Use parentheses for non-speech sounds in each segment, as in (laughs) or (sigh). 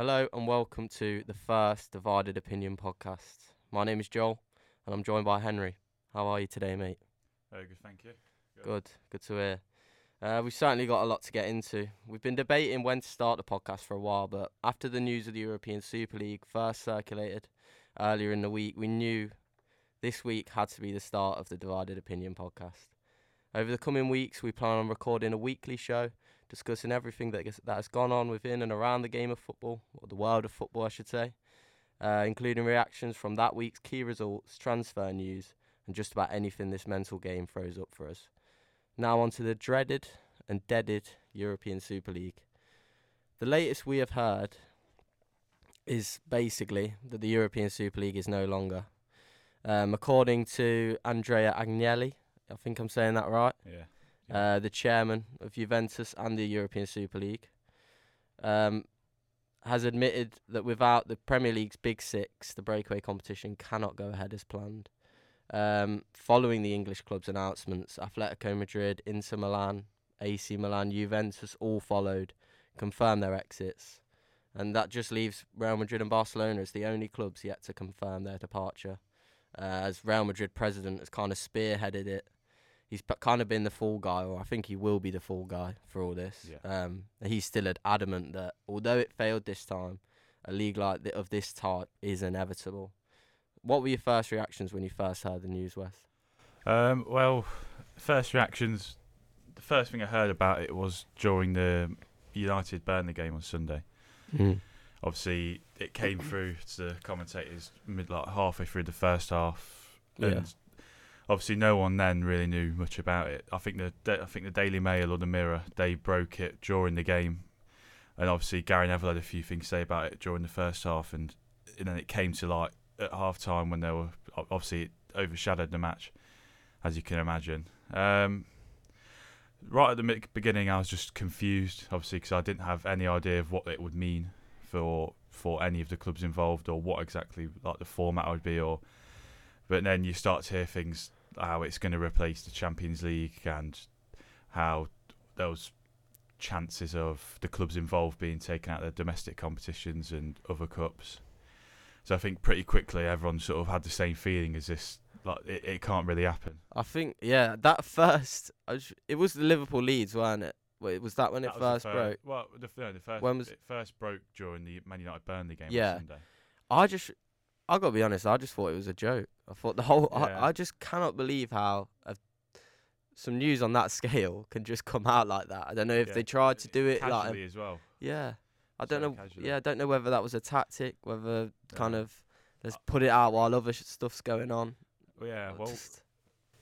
Hello and welcome to the first Divided Opinion podcast. My name is Joel and I'm joined by Henry. How are you today, mate? Very good, thank you. Good, good to hear. Uh, we've certainly got a lot to get into. We've been debating when to start the podcast for a while, but after the news of the European Super League first circulated earlier in the week, we knew this week had to be the start of the Divided Opinion podcast. Over the coming weeks, we plan on recording a weekly show discussing everything that, that has gone on within and around the game of football, or the world of football, I should say, uh, including reactions from that week's key results, transfer news, and just about anything this mental game throws up for us. Now on to the dreaded and deaded European Super League. The latest we have heard is basically that the European Super League is no longer. Um, according to Andrea Agnelli, I think I'm saying that right, Yeah. Uh, the chairman of Juventus and the European Super League, um, has admitted that without the Premier League's Big Six, the breakaway competition cannot go ahead as planned. Um, following the English club's announcements, Atletico Madrid, Inter Milan, AC Milan, Juventus all followed, confirmed their exits. And that just leaves Real Madrid and Barcelona as the only clubs yet to confirm their departure. Uh, as Real Madrid president has kind of spearheaded it he's p- kind of been the fall guy, or I think he will be the fall guy for all this. Yeah. Um, he's still adamant that although it failed this time, a league like th- of this type is inevitable. What were your first reactions when you first heard the news, Wes? Um, well, first reactions. The first thing I heard about it was during the United Burnley game on Sunday. Obviously, it came through to the commentators mid like halfway through the first half, and Yeah. Obviously no one then really knew much about it. I think the I think the Daily Mail or the Mirror they broke it during the game, and obviously Gary Neville had a few things to say about it during the first half, and, and then it came to like at half time when they were obviously it overshadowed the match, as you can imagine. Um, right at the beginning, I was just confused, obviously, because I didn't have any idea of what it would mean for for any of the clubs involved or what exactly like the format would be, or. But then you start to hear things how it's going to replace the Champions League and how those chances of the clubs involved being taken out of their domestic competitions and other cups. So I think pretty quickly everyone sort of had the same feeling as this, like it, it can't really happen. I think, yeah, that first, it was the Liverpool Leeds, wasn't it? Wait, was that when That it the first broke? Well, the, no, the first When was- it first broke during the Man United Burnley game Yeah. I just, I gotta be honest, I just thought it was a joke. I thought the whole, Yeah. I, I just cannot believe how a, some news on that (laughs) scale can just come out like that. I don't know if Yeah. they tried to do it like, as well. yeah. I don't So know. casually. Yeah, I don't know whether that was a tactic, whether kind of let's put it out while other sh- stuff's going on. Well, yeah. Well,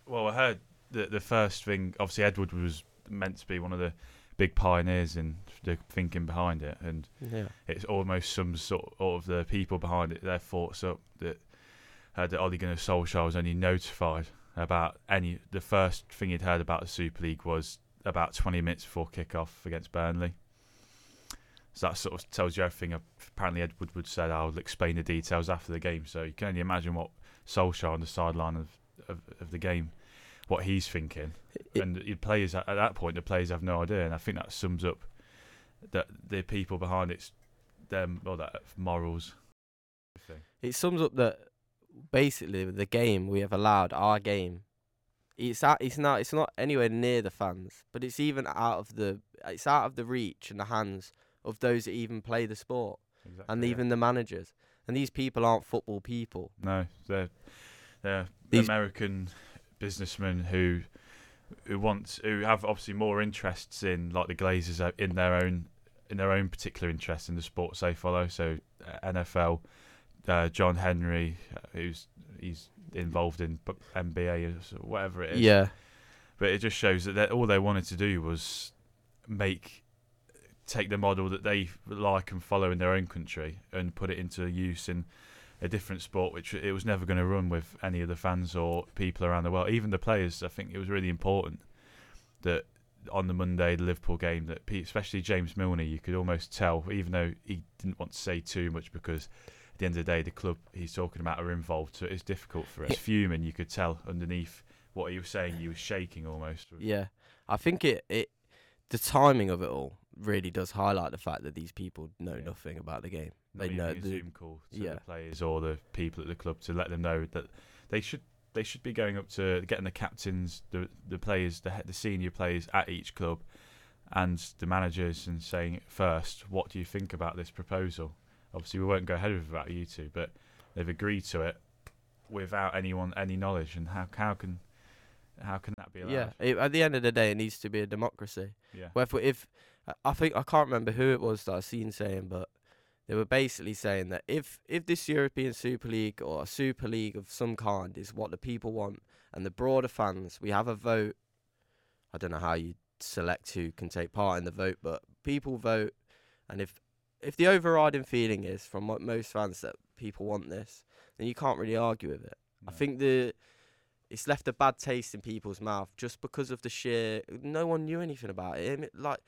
well, I heard the the first thing. Obviously, Edward was meant to be one of the big pioneers in the thinking behind it, and yeah, it's almost some sort of the people behind it their thoughts up that uh, that Ole Gunnar Solskjaer was only notified about any the first thing he'd heard about the Super League was about 20 minutes before kick-off against Burnley. So that sort of tells you everything. Apparently, Ed Woodward said, "I'll explain the details after the game." So you can only imagine what Solskjaer on the sideline of, of, of the game, what he's thinking It- and the players at at that point, the players have no idea, and I think that sums up that the people behind it's them or that morals. Thing. it sums up that basically the game we have allowed our game. It's at, it's not it's not anywhere near the fans, but it's even out of the it's out of the reach and the hands of those that even play the sport Exactly, and yeah. even the managers. And these people aren't football people. no, they're they're These- American businessmen who who want who have obviously more interests in like the Glazers uh, in their own in their own particular interests in the sports they follow. So uh, NFL, uh, John Henry, uh, who's he's involved in NBA or whatever it is. Yeah, but it just shows that all they wanted to do was make take the model that they like and follow in their own country and put it into use in a different sport which it was never going to run with any of the fans or people around the world even the players i think it was really important that on the monday the liverpool game that pe- especially james milner you could almost tell even though he didn't want to say too much because at the end of the day the club he's talking about are involved so it's difficult for us fuming you could tell underneath what he was saying he was shaking almost yeah. I think it it the timing of it all really does highlight the fact that these people know Yeah. nothing about the game. They know a the Zoom call to yeah. the players or the people at the club to let them know that they should they should be going up to getting the captains, the the players, the the senior players at each club, and the managers, and saying first, what do you think about this proposal? Obviously, we won't go ahead with it without you two, but they've agreed to it without anyone any knowledge, and how how can how can that be allowed? yeah. It, at the end of the day, it needs to be a democracy. yeah, Well, if, if I- I think I can't remember who it was that I seen saying, but they were basically saying that if if this European Super League or a Super League of some kind is what the people want and the broader fans, we have a vote. I don't know how you select who can take part in the vote, but people vote, and if if the overriding feeling is from what most fans that people want this, then you can't really argue with it. I think the it's left a bad taste in people's mouth just because of the sheer. No one knew anything about it. Like,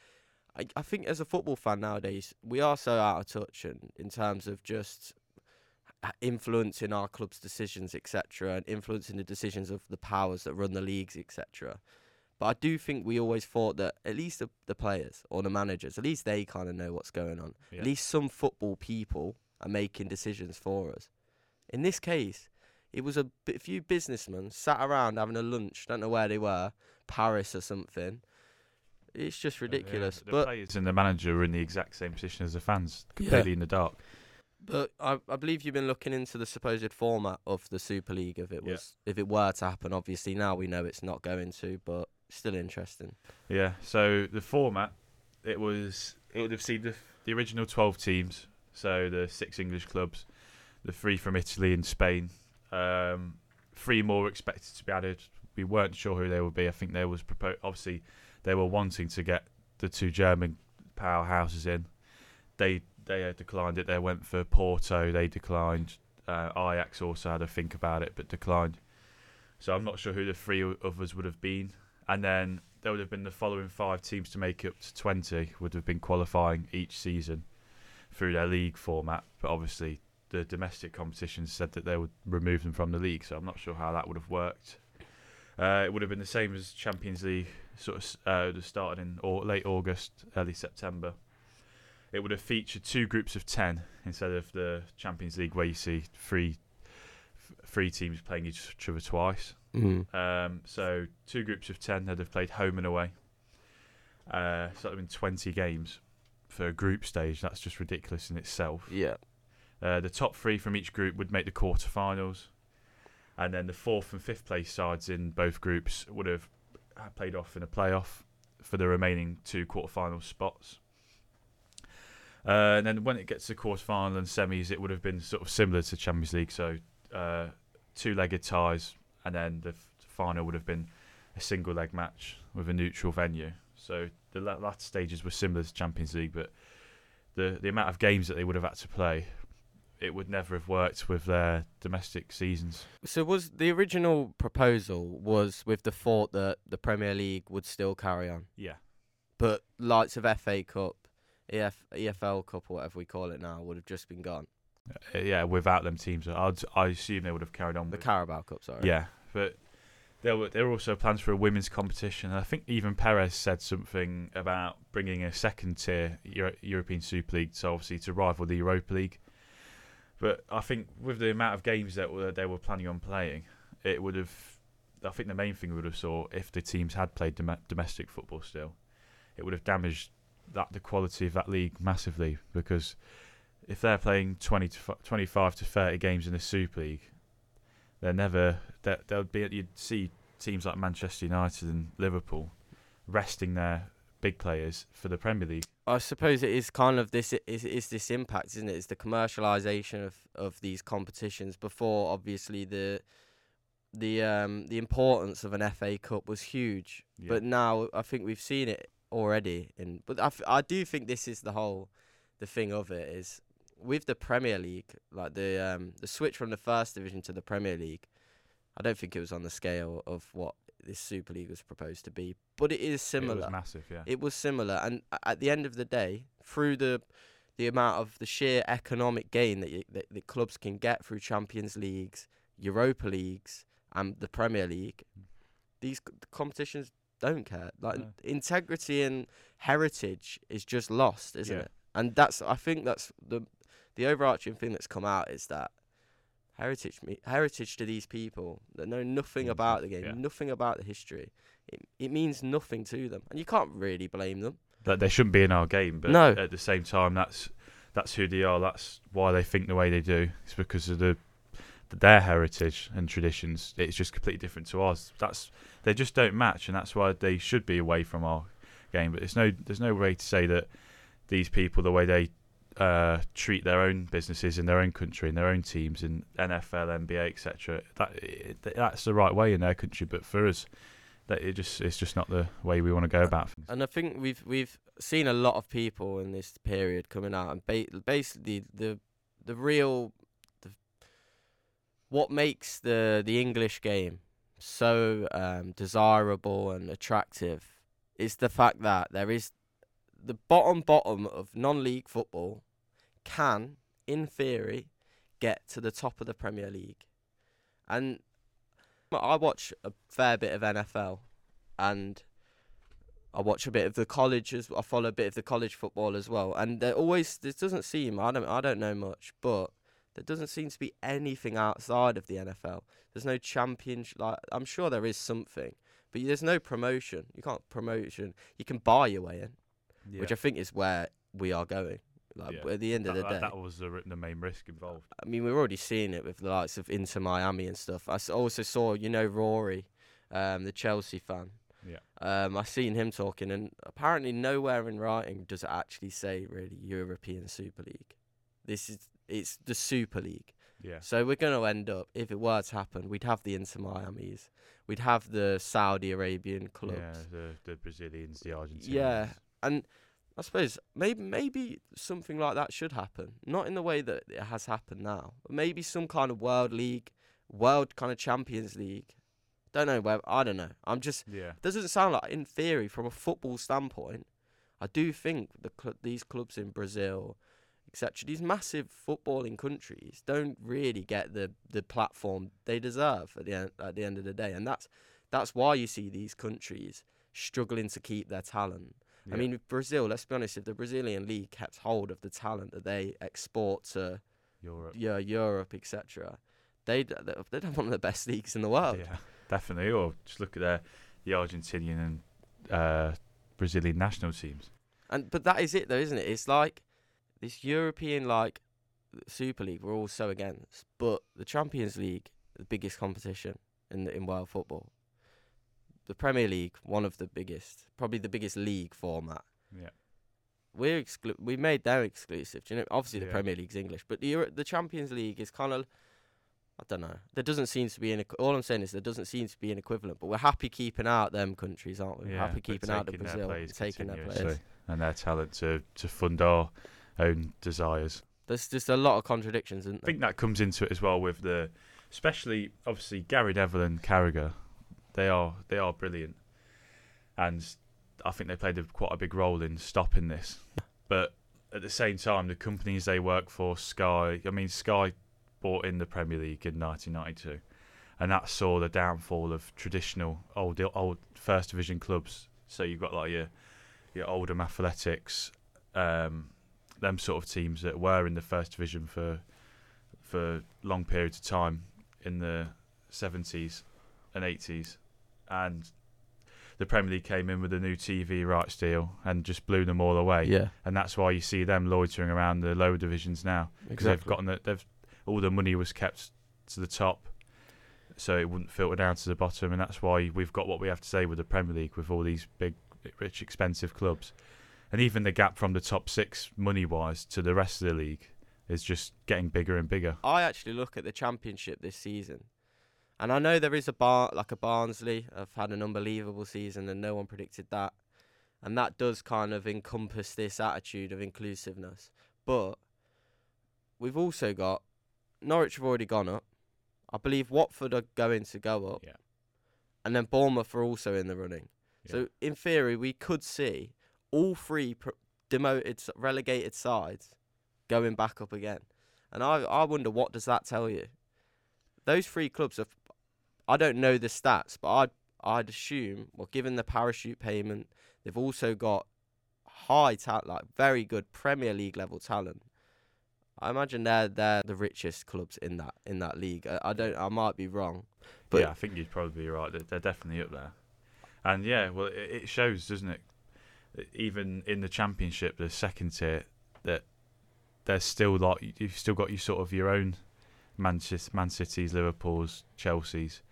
I, I think as a football fan nowadays, we are so out of touch and in terms of just uh, influencing our club's decisions, etc., and influencing the decisions of the powers that run the leagues, etc. But I do think we always thought that at least the, the players or the managers, at least they kind of know what's going on. Yeah. At least some football people are making decisions for us. In this case, it was a b- few businessmen sat around having a lunch. Don't know where they were, Paris or something. It's just And, yeah, ridiculous. the but players and the manager are in the exact same position as the fans, completely in the dark. but I, I believe you've been looking into the supposed format of the Super League if it Yeah. was if it were to happen. Obviously now we know it's not going to, but still interesting. Yeah. So the format, it was it would have seen the the original twelve teams, so the six English clubs, the three from Italy and Spain, um, three more expected to be added. We weren't sure who they would be. I think there was proposed. Obviously, they were wanting to get the two German powerhouses in. They they declined it. They went for Porto. They declined. Uh, Ajax also had a think about it, but declined. So I'm not sure who the three others would have been. And then there would have been the following five teams to make up to 20 would have been qualifying each season through their league format. But obviously, the domestic competitions said that they would remove them from the league. So I'm not sure how that would have worked. Uh, it would have been the same as Champions League, sort of uh, that started in or late August, early September. It would have featured two groups of ten instead of the Champions League where you see three three teams playing each other twice. Mm. Um, so two groups of ten that have played home and away. Uh, so that would have been twenty games for a group stage. That's just ridiculous in itself. Yeah. Uh, the top three from each group would make the quarterfinals, and then the fourth and fifth place sides in both groups would have played off in a playoff for the remaining two quarterfinal spots. Uh, and then when it gets to quarterfinal and semis, it would have been sort of similar to Champions League, so uh, two-legged ties, and then the f- final would have been a single-leg match with a neutral venue. So the la- last stages were similar to Champions League, but the the amount of games that they would have had to play, it would never have worked with their domestic seasons. So was the original proposal was with the thought that the Premier League would still carry on, Yeah, but lights of FA Cup, EF, EFL Cup or whatever we call it now would have just been gone. Uh, yeah. Without them teams, I'd I assume they would have carried on. The with, Carabao Cup, sorry. yeah, but there were there were also plans for a women's competition. I think even Perez said something about bringing a second tier Euro- European Super League, so obviously to rival the Europa League. But I think with the amount of games that they were planning on playing, it would have. I think the main thing we would have saw if the teams had played dom- domestic football still, it would have damaged that the quality of that league massively because if they're playing 20 to f- 25 to 30 games in the Super League, they're never would be you'd see teams like Manchester United and Liverpool resting their big players for the Premier League. I suppose it is kind of this is is this impact, isn't it? It's the commercialization of, of these competitions. Before, obviously, the the um the importance of an FA Cup was huge, Yeah. but now I think we've seen it already. In but I, f- I do think this is the whole the thing of it is with the Premier League, like the um the switch from the first division to the Premier League. I don't think it was on the scale of what this Super League was proposed to be, but it is similar. It was massive, yeah. It was similar, and at the end of the day, through the the amount of the sheer economic gain that, you, that that clubs can get through Champions Leagues, Europa Leagues, and the Premier League, Mm. these competitions don't care. Like No. integrity and heritage is just lost, isn't Yeah. it? And that's I think that's the the overarching thing that's come out is that heritage me heritage to these people that know nothing Mhm. about the game, Yeah. nothing about the history. It it means nothing to them, and you can't really blame them. That they shouldn't be in our game, but No. at the same time, that's that's who they are. That's why they think the way they do. It's because of the their heritage and traditions. It's just completely different to ours. That's they just don't match, and that's why they should be away from our game. But it's no there's no way to say that these people the way they uh, treat their own businesses in their own country, in their own teams, in NFL, NBA, etc. That that's the right way in their country. But for us, that it just it's just not the way we want to go about things. And I think we've we've seen a lot of people in this period coming out and ba- basically the the real the, what makes the the English game so um, desirable and attractive is the fact that there is the bottom bottom of non-league football can in theory get to the top of the Premier League and I watch a fair bit of NFL and I watch a bit of the college as I follow a bit of the college football as well, and there always this doesn't seem I don't I don't know much, but there doesn't seem to be anything outside of the NFL. There's no championship. Like I'm sure there is something, but there's no promotion. You can't promotion. You can buy your way in, which I think is where we are going. Like Yeah. at the end of the that- day, that was the, the main risk involved. I mean, we're already seeing it with the likes of Inter Miami and stuff. I also saw, you know, Rory, um, the Chelsea fan. Yeah. Um, I seen him talking, and apparently nowhere in writing does it actually say really European Super League. This is it's the Super League. Yeah, So we're going to end up, if it were to happen, we'd have the Inter Miami's, we'd have the Saudi Arabian clubs. yeah, the the Brazilians, the Argentines. Yeah, and I suppose maybe maybe something like that should happen. Not in the way that it has happened now, but maybe some kind of world league, world kind of Champions League. Don't know where. I don't know. I'm just yeah, doesn't sound like in theory from a football standpoint. I do think the cl- these clubs in Brazil, etc. These massive footballing countries don't really get the the platform they deserve at the end at the end of the day, and that's that's why you see these countries struggling to keep their talent. I mean, Brazil, let's be honest, if the Brazilian league kept hold of the talent that they export to Europe. yeah, Europe, etc., they'd they'd have one of the best leagues in the world. Yeah, definitely. Or just look at their the Argentinian and uh, Brazilian national teams. And but that is it though, isn't it? It's like this European like Super League we're all so against, but the Champions League, the biggest competition in in world football. The Premier League, one of the biggest, probably the biggest league format. Yeah, We're exclu- we made them exclusive. Do you know? Obviously, the Yeah. Premier League's English, but the Euro- the Champions League is kind of. I don't know. There doesn't seem to be an. equ- All I'm saying is there doesn't seem to be an equivalent. But we're happy keeping out them countries, aren't we? We're yeah. happy keeping out the taking their taking their players. and their talent to to fund our own desires. There's just a lot of contradictions, isn't I think that comes into it as well with the, especially obviously Gary Neville and Carragher, they are they are brilliant, and I think they played a, quite a big role in stopping this. But at the same time, the companies they work for, Sky, I mean Sky, bought in the Premier League in 1992, and that saw the downfall of traditional old old first division clubs. So you've got like your your Oldham Athletics, um, them sort of teams that were in the first division for for long periods of time in the 70s and 80s, and the Premier League came in with a new TV rights deal and just blew them all away. yeah, And that's why you see them loitering around the lower divisions now. Because they've gotten the, they've all the money was kept to the top, so it wouldn't filter down to the bottom, and that's why we've got what we have to say with the Premier League with all these big, rich, expensive clubs, and even the gap from the top six money wise to the rest of the league is just getting bigger and bigger. I actually look at the championship this season, and I know there is a bar like a Barnsley have had an unbelievable season, and no one predicted that, and that does kind of encompass this attitude of inclusiveness. But we've also got Norwich have already gone up. I believe Watford are going to go up, Yeah. and then Bournemouth are also in the running. Yeah. So in theory, we could see all three pr- demoted, relegated sides going back up again. And I, I wonder what does that tell you? Those three clubs have. I don't know the stats, but I'd I'd assume, well, given the parachute payment, they've also got high talent, like very good Premier League level talent. I imagine they're they're the richest clubs in that in that league. I, I don't. I might be wrong, but yeah, I think you'd probably be right. They're, they're definitely up there. And yeah, well, it, it shows, doesn't it? Even in the championship, the second tier, that there's still like you've still got your sort of your own Manchester, Man Cities, Liverpool's, Chelsea's,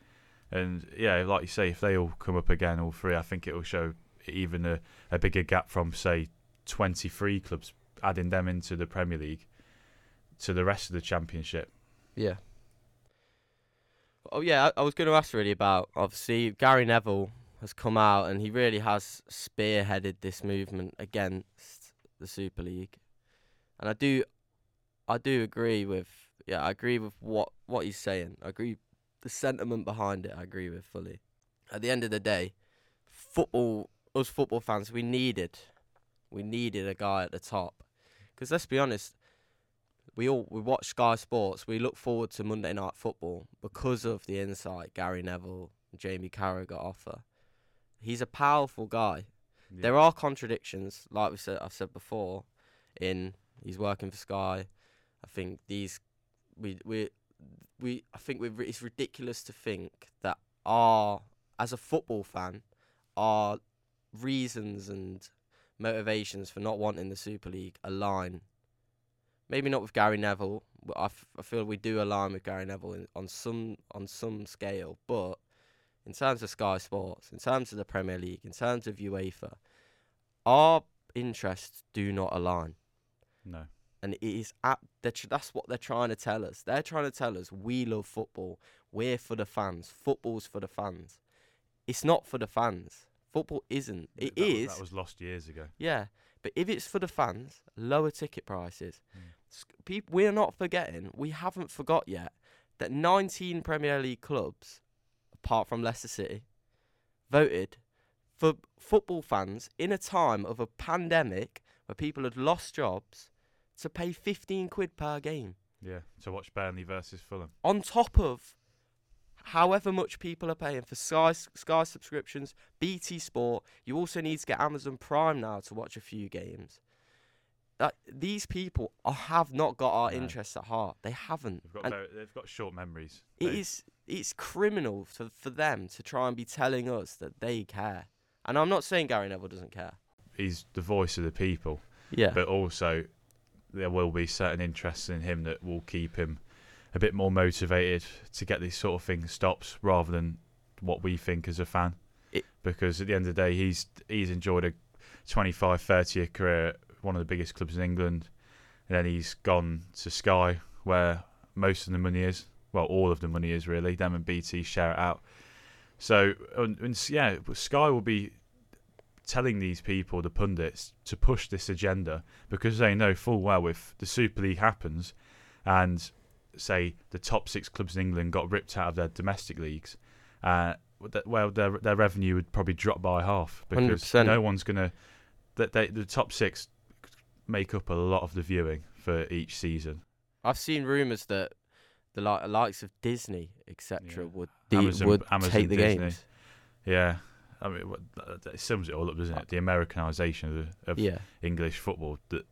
and yeah, like you say, if they all come up again, all three, I think it will show even a, a bigger gap from say 23 clubs, adding them into the Premier League to the rest of the championship. Yeah. Oh yeah, I, I was going to ask really about obviously Gary Neville has come out and he really has spearheaded this movement against the Super League, and I do, I do agree with yeah, I agree with what what he's saying. I agree the sentiment behind it. I agree with fully. At the end of the day, football, us football fans, we needed, we needed a guy at the top, because let's be honest, we all we watch Sky Sports. We look forward to Monday Night Football because of the insight Gary Neville, and Jamie Carragher offer. He's a powerful guy. There are contradictions, like we said, I've said before. In he's working for Sky. I think these we we we I think we it's ridiculous to think that our as a football fan our reasons and motivations for not wanting the Super League align. Maybe not with Gary Neville. but I, f- I feel we do align with Gary Neville in, on some on some scale, but in terms of Sky Sports, in terms of the Premier League, in terms of UEFA, our interests do not align no. And it is at that's what they're trying to tell us. They're trying to tell us we love football. We're for the fans. Football's for the fans. It's not for the fans. Football isn't. It that was- that was lost years ago. Yeah, but if it's for the fans, lower ticket prices. Mm. People, we're not forgetting. We haven't forgot yet that 19 Premier League clubs, apart from Leicester City, voted for football fans in a time of a pandemic where people had lost jobs to pay 15 quid per game Yeah. To watch Burnley versus Fulham. on top of however much people are paying for Sky Sky subscriptions, BT Sport. You also need to get Amazon Prime now to watch a few games. That these people are, have not got our No. interests at heart. They haven't. They've got very, they've got short memories. it They- is it's criminal for for them to try and be telling us that they care. And I'm not saying Gary Neville doesn't care. He's the voice of the people, Yeah. but also there will be certain interests in him that will keep him a bit more motivated to get these sort of things stopped rather than what we think as a fan. It- because at the end of the day, he's he's enjoyed a 25, 30 year career at one of the biggest clubs in England, and then he's gone to Sky where most of the money is. Well, all of the money is really. Them and BT share it out. So, and, and yeah, Sky will be telling these people, the pundits, to push this agenda because they know full well if the Super League happens and say the top six clubs in England got ripped out of their domestic leagues, uh, well, their their revenue would probably drop by half because 100%. no one's gonna. That they the top six make up a lot of the viewing for each season. I've seen rumours that the li- likes of Disney, etc., Yeah. would de- Amazon- would Amazon take the Disney. games. Yeah, I mean, that sums it all up, doesn't it? The Americanization of, of Yeah. English football that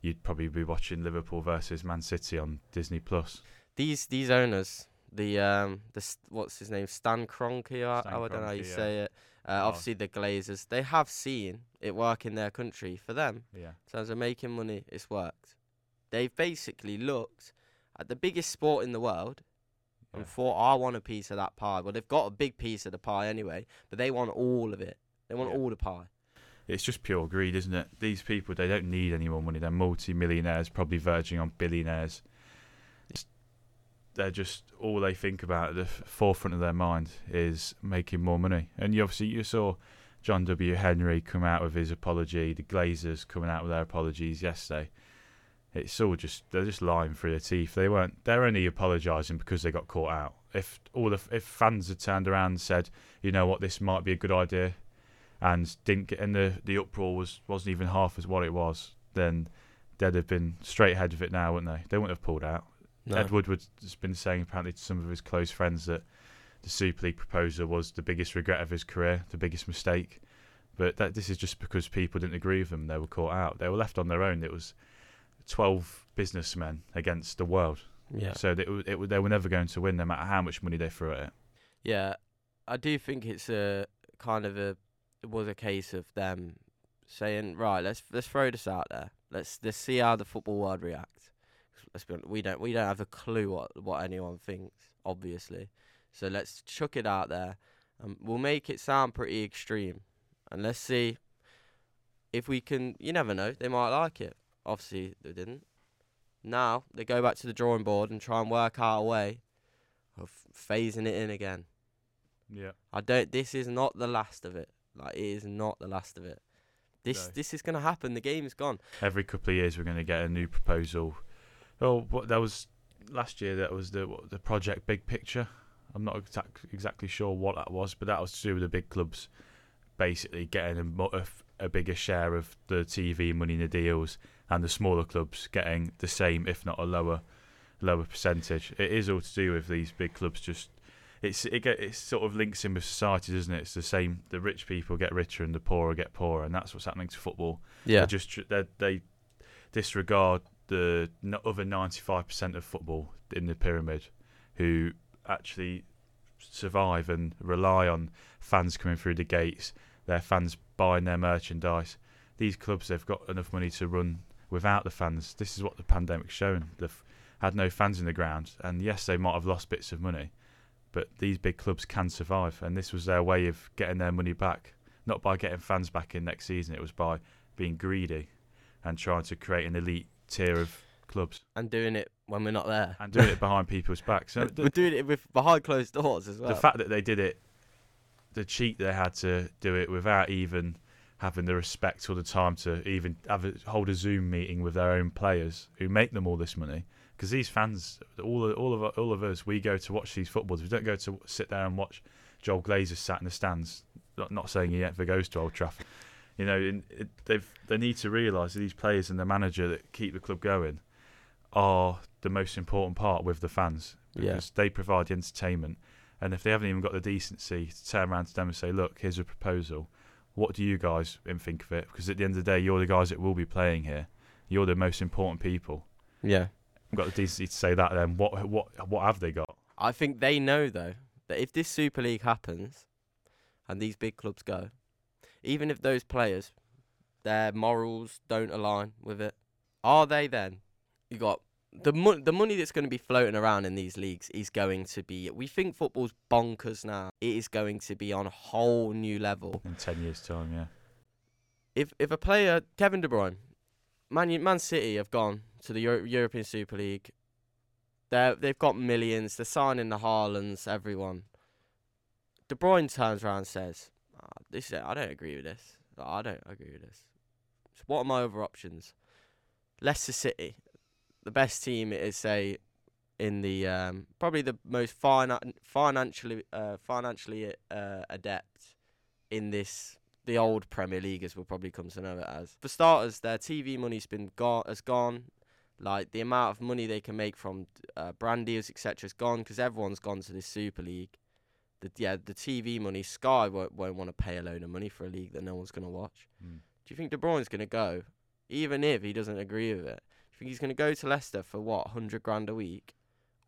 you'd probably be watching Liverpool versus Man City on Disney Plus. these these owners, the um, the what's his name, Stan Kroenke, or Stan I don't know how you yeah. say it. Uh, Oh. Obviously, the Glazers, they have seen it work in their country. For them, Yeah, in terms of making money, it's worked. They've basically looked at the biggest sport in the world yeah. and thought, I want a piece of that pie. Well, they've got a big piece of the pie anyway, but they want all of it. They want Yeah. all the pie. It's just pure greed, isn't it? These people, they don't need any more money. They're multi-millionaires, probably verging on billionaires. It's, they're just all they think about at the forefront of their mind is making more money. And you obviously you saw John W. Henry come out with his apology. The Glazers coming out with their apologies yesterday. It's all just they're just lying through their teeth. They weren't. They're only apologising because they got caught out. If all the if fans had turned around and said, you know what, this might be a good idea, and didn't get and the the uproar was wasn't even half as what it was, then they'd have been straight ahead of it now, wouldn't they? They wouldn't have pulled out. No. Ed Woodward has been saying apparently to some of his close friends that the Super League proposal was the biggest regret of his career, the biggest mistake. But that this is just because people didn't agree with them. They were caught out. They were left on their own. It was twelve businessmen against the world. Yeah. So they, it, it, they were never going to win, no matter how much money they threw at it. Yeah, I do think it's a kind of a it was a case of them saying, right, let's let's throw this out there. Let's let's see how the football world reacts. Let's be honest, we don't we don't have a clue what what anyone thinks, obviously. So let's chuck it out there, and we'll make it sound pretty extreme, and let's see if we can. You never know, they might like it. Obviously, they didn't. Now they go back to the drawing board and try and work out a way of phasing it in again. Yeah. I don't. This is not the last of it. Like it is not the last of it. This No. this is gonna happen. The game is gone. Every couple of years, we're going to get a new proposal. Oh, what that was last year. That was the what, the project Big Picture. I'm not exact, exactly sure what that was, but that was to do with the big clubs basically getting a, a a bigger share of the TV money in the deals, and the smaller clubs getting the same, if not a lower lower percentage. It is all to do with these big clubs just. It's it get it sort of links in with society, doesn't it? It's the same. The rich people get richer and the poorer get poorer, and that's what's happening to football. Yeah. They just they, they disregard the other ninety five percent of football in the pyramid, who actually survive and rely on fans coming through the gates, their fans buying their merchandise. These clubs they've got enough money to run without the fans. This is what the pandemic's shown. They've had no fans in the ground, and yes, they might have lost bits of money, but these big clubs can survive, and this was their way of getting their money back. Not by getting fans back in next season, it was by being greedy and trying to create an elite tier of clubs and doing it when we're not there. and doing it behind people's backs. (laughs) So we're doing it with behind closed doors as well. the fact that they did it, the cheat they had to do it without even having the respect or the time to even have a, hold a Zoom meeting with their own players who make them all this money. Because these fans, all of, all of all of us, we go to watch these footballs. We don't go to sit there and watch Joel Glazer sat in the stands. Not, not saying he ever goes to Old Trafford. You know, they've they need to realise that these players and the manager that keep the club going are the most important part with the fans Yeah. because they provide the entertainment. And if they haven't even got the decency to turn around to them and say, "Look, here's a proposal. What do you guys think of it?" Because at the end of the day, you're the guys that will be playing here. You're the most important people. yeah. I've got the decency to say that. Then what what what have they got? I think they know though that if this Super League happens and these big clubs go, even if those players their morals don't align with it, are they then? You got the mon- the money that's going to be floating around in these leagues is going to be. We think football's bonkers now. It is going to be on a whole new level. In ten years' time, yeah. if if a player Kevin De Bruyne, Man Man City have gone to the Euro- European Super League. They they've got millions. They're signing the Haalands, everyone. De Bruyne turns around and says, "Ah, "This I don't agree with this. I don't agree with this. So what are my other options? Leicester City, the best team is say in the um, probably the most finan- financially uh, financially uh, adept in this the old Premier League as we'll probably come to know it as. For starters, their TV money's been gone has gone. Like the amount of money they can make from uh, brand deals etc. has gone because everyone's gone to this Super League. The yeah the TV money Sky won't, won't want to pay a load of money for a league that no one's gonna watch. Mm. Do you think De Bruyne's gonna go, even if he doesn't agree with it? You think he's gonna go to Leicester for what hundred grand a week,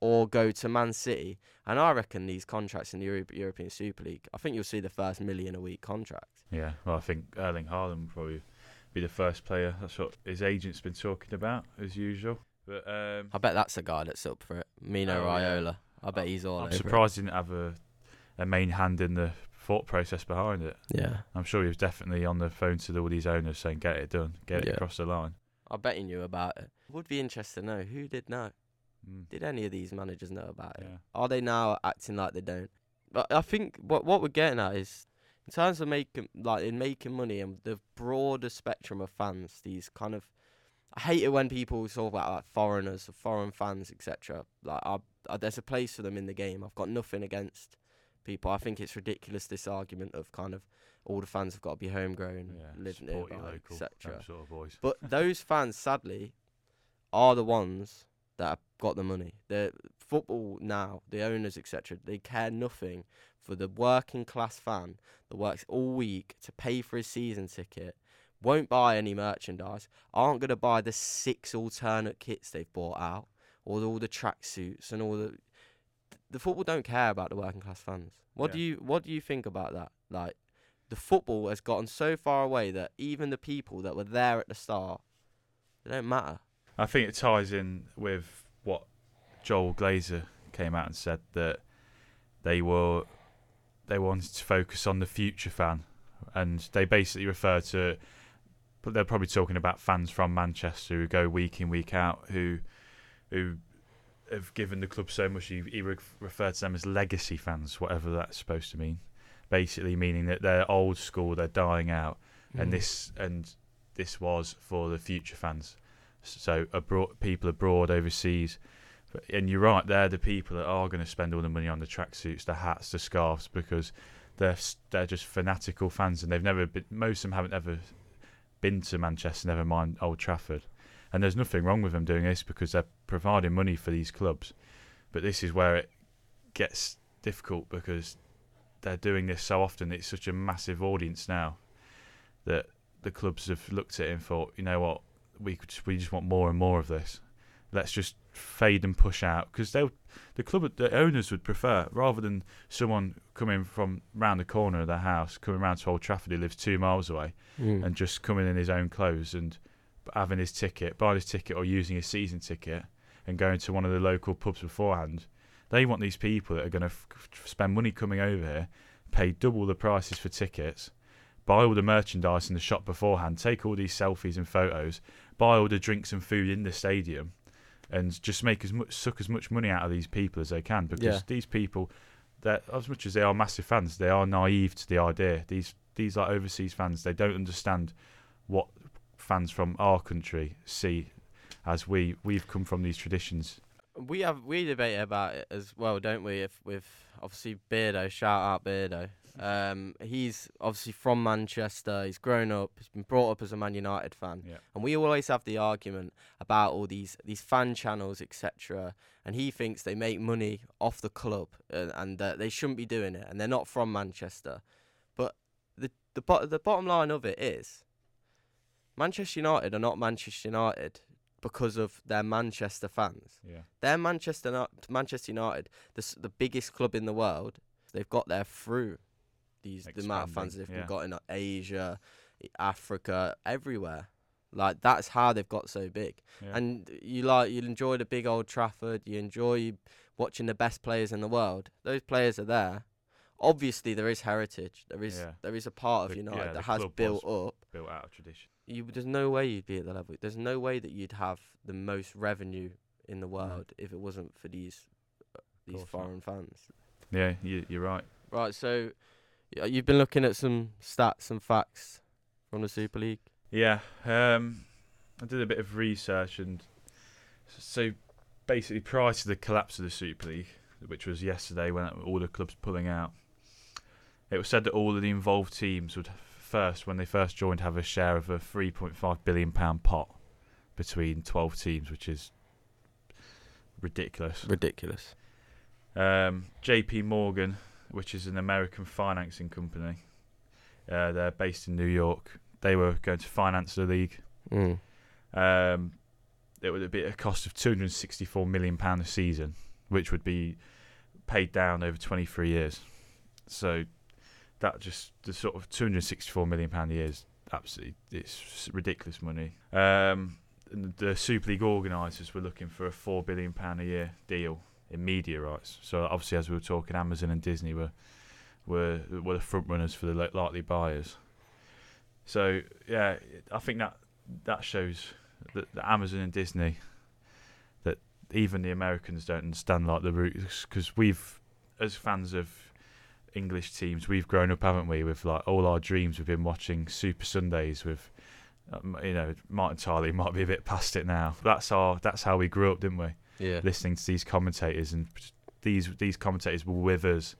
or go to Man City? And I reckon these contracts in the Euro- European Super League, I think you'll see the first million a week contract. Yeah, well, I think Erling Haaland will probably be the first player. That's what his agent's been talking about, as usual. But um, I bet that's the guy that's up for it. Mino Oh, yeah. Raiola. I bet he's all I'm over it. surprised he didn't have a, a main hand in the thought process behind it. Yeah, I'm sure he was definitely on the phone to the, all these owners saying, "Get it done, get it across the line." I bet he knew about it. Would be interesting to know who did know. Mm. Did any of these managers know about it? Are they now acting like they don't? But I think what what we're getting at is in terms of making like in making money and the broader spectrum of fans. These kind of I hate it when people talk about like foreigners, foreign fans, etc. Like I, I, there's a place for them in the game. I've got nothing against people. I think it's ridiculous this argument of kind of all the fans have got to be homegrown, Yeah, live nearby, local, etc. sort of. But (laughs) those fans, sadly, are the ones that have got the money. The football now, the owners, etc., they care nothing for the working class fan that works all week to pay for his season ticket, won't buy any merchandise, aren't going to buy the six alternate kits they've bought out, or all the tracksuits and all the. The football don't care about the working class fans. What do you What do you think about that? Like, the football has gotten so far away that even the people that were there at the start, they don't matter. I think it ties in with what Joel Glazer came out and said that they were they wanted to focus on the future fan, and they basically refer to. But they're probably talking about fans from Manchester who go week in week out who who have given the club so much. He, he referred to them as legacy fans, whatever that's supposed to mean. Basically, meaning that they're old school, they're dying out, Mm. and this and this was for the future fans. So abroad, people abroad, overseas, and you're right. They're the people that are going to spend all the money on the tracksuits, the hats, the scarves, because they're they're just fanatical fans, and they've never been. Most of them haven't ever been to Manchester, never mind Old Trafford. And there's nothing wrong with them doing this because they're providing money for these clubs. But this is where it gets difficult because they're doing this so often. It's such a massive audience now that the clubs have looked at it and thought, you know what, we could, we just want more and more of this. Let's just fade and push out because they the club the owners would prefer rather than someone coming from round the corner of their house coming round to Old Trafford who lives two miles away Mm. and just coming in his own clothes and having his ticket, buying his ticket or using his season ticket and going to one of the local pubs beforehand. They want these people that are going to f- spend money coming over here, pay double the prices for tickets, buy all the merchandise in the shop beforehand, take all these selfies and photos, buy all the drinks and food in the stadium, and just make as much suck as much money out of these people as they can because Yeah. these people, that as much as they are massive fans, they are naive to the idea. These these like overseas fans, they don't understand what fans from our country see as we we've come from these traditions. We have we debate about it as well, don't we? If with obviously Beardo, shout out Beardo. Um, he's obviously from Manchester. He's grown up. He's been brought up as a Man United fan, Yeah. and we always have the argument about all these these fan channels, etc. And he thinks they make money off the club, uh, and uh, they shouldn't be doing it. And they're not from Manchester. But the the bo- the bottom line of it is, Manchester United are not Manchester United because of their Manchester fans. Yeah. They're Manchester Manchester United, the the biggest club in the world. They've got there through these the amount of fans Expanding, they've yeah. got in Asia, Africa, everywhere. Like that's how they've got so big. Yeah. And you like you enjoy the big old Trafford. You enjoy watching the best players in the world. Those players are there. Obviously, there is heritage. There is Yeah. there is a part of The- United that has built up built out of tradition. You there's no way you'd be at the level. There's no way that you'd have the most revenue in the world if it wasn't for these uh, these course not. foreign fans. Yeah, you, you're right. Right, so y- you've been looking at some stats and facts from the Super League. Yeah, um, I did a bit of research, and so basically, prior to the collapse of the Super League, which was yesterday when all the clubs pulling out, it was said that all of the involved teams would first, when they first joined, have a share of a 3.5 billion pound pot between 12 teams, which is ridiculous. Ridiculous. Um, J.P. Morgan, which is an American financing company, uh, they're based in New York. They were going to finance the league. Mm. Um, it would be a cost of 264 million pound a season, which would be paid down over 23 years. So that just the sort of 264 million pound a year is absolutely it's ridiculous money. Um, the Super League organisers were looking for a four billion pound a year deal in media rights. So obviously, as we were talking, Amazon and Disney were were were the front runners for the likely buyers. So yeah, I think that that shows that, that Amazon and Disney that even the Americans don't understand like the roots because we've as fans of English teams we've grown up haven't we with like all our dreams we've been watching Super Sundays with um, you know Martin Tyler might be a bit past it now that's our that's how we grew up didn't we Yeah. listening to these commentators and these these commentators were with us